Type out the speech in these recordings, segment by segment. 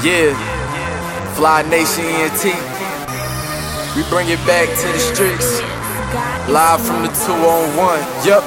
Yeah, Fly Nation ENT. We bring it back to the streets. Live from the 2 on 1. Yup.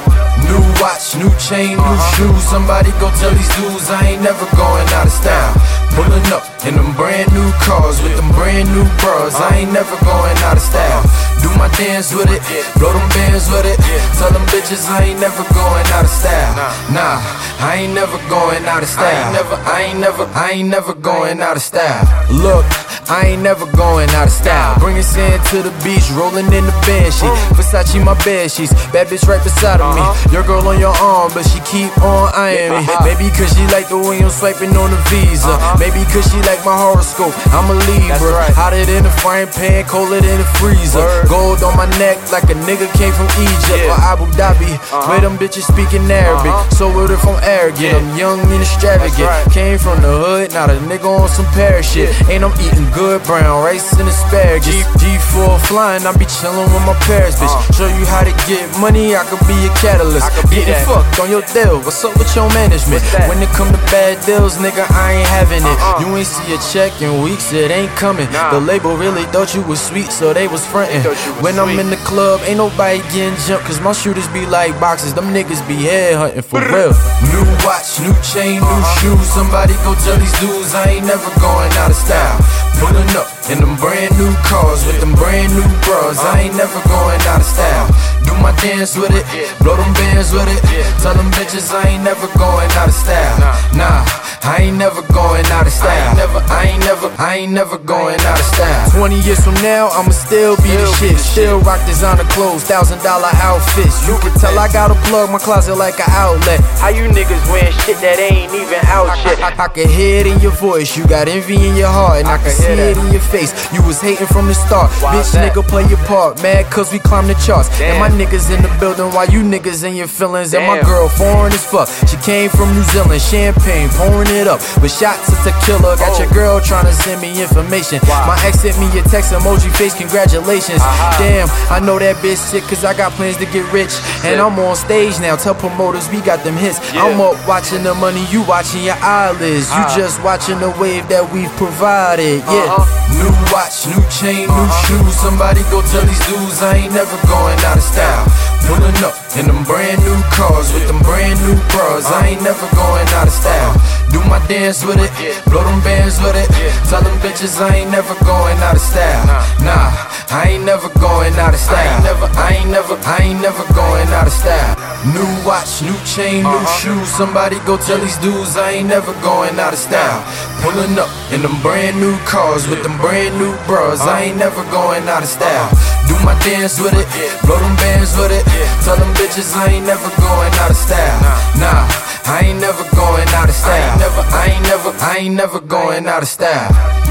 New watch, new chain, new uh-huh. shoes. Somebody go tell these dudes I ain't never going out of style. Pulling up in them brand new cars with them brand new bras. I uh-huh. ain't never going out of style. Do my dance with it, blow them bands with it. Tell them bitches I ain't never going out of style. Nah, I ain't never going out of style. I ain't never, I ain't never, I ain't never going out of style. Look. I ain't never going out of style. Bringing sand to the beach, rolling in the banshee. Versace my bed sheets, bad bitch right beside of me. Your girl on your arm, but she keep on eyeing me. Maybe cause she like the way I'm swiping on the visa. Maybe cause she like my horoscope. I'm a Libra. Hotter than a frying pan, colder than a freezer. Gold on my neck like a nigga came from Egypt or Abu Dhabi. Where them bitches speaking Arabic. So what if I'm arrogant? I'm young and extravagant. Came from the hood, not a nigga on some parachute. Ain't I'm eating good brown rice and asparagus. G4 flying, I be chillin' with my Paris bitch. Uh. Show you how to get money, I could be a catalyst. Getting fucked on your deal. What's up with your management? When it come to bad deals, nigga, I ain't having it. Uh-uh. You ain't see a check in weeks, it ain't coming. The label really thought you was sweet, so they was frontin'. When I'm in the club, ain't nobody getting jumped, cause my shooters be like boxes. Them niggas be head hunting for real. New watch, new chain, new uh-huh. shoes. Somebody go tell these dudes I ain't never going out of style. Pulling up in them brand new cars with them brand new bras. I ain't never going out of style. Do my dance with it, blow them bands with it. Tell them bitches I ain't never going out of style. Nah, I ain't never going out of style. I ain't never, I ain't never, I ain't never going out of style. 20 years from now, I'ma still be the shit. Still rock designer clothes, thousand dollar outfits. You can tell I gotta plug my closet like an outlet. How you niggas wearing shit that ain't even out yet? I, I can hear it in your voice, you got envy in your heart, and I, can see it in your face. You was hating from the start, bitch that? nigga play your part, mad cause we climb the charts. Damn. And my niggas in the building while you niggas in your feelings. Damn. And my girl foreign as fuck, she came from New Zealand, champagne pouring it up with shots of tequila. Got your oh. girl trying to send me information. My ex sent me a text emoji face, congratulations. Damn, I know that bitch sick cause I got plans to get rich. And I'm on stage now, tell promoters we got them hits. I'm up watching the money, you watching your eyelids. You just watching the wave that we've provided. Yeah. New watch, new chain, new shoes. Somebody go tell these dudes I ain't never going out of style. Pulling up in them brand new cars with them brand new bras. I ain't never going out of style. Dance with it, blow them bands with it. Tell them bitches I ain't never going out of style. Nah, I ain't never going out of style. I ain't never, I ain't never, I ain't never going out of style. New watch, new chain, new uh-huh. shoes. Somebody go tell these dudes I ain't never going out of style. Pulling up in them brand new cars with them brand new bras. I ain't never going out of style. Do my dance with it, blow them bands with it. Tell them bitches I ain't never going out of style. Nah, I ain't never going out of style. I ain't never, I ain't never, I ain't never going out of style.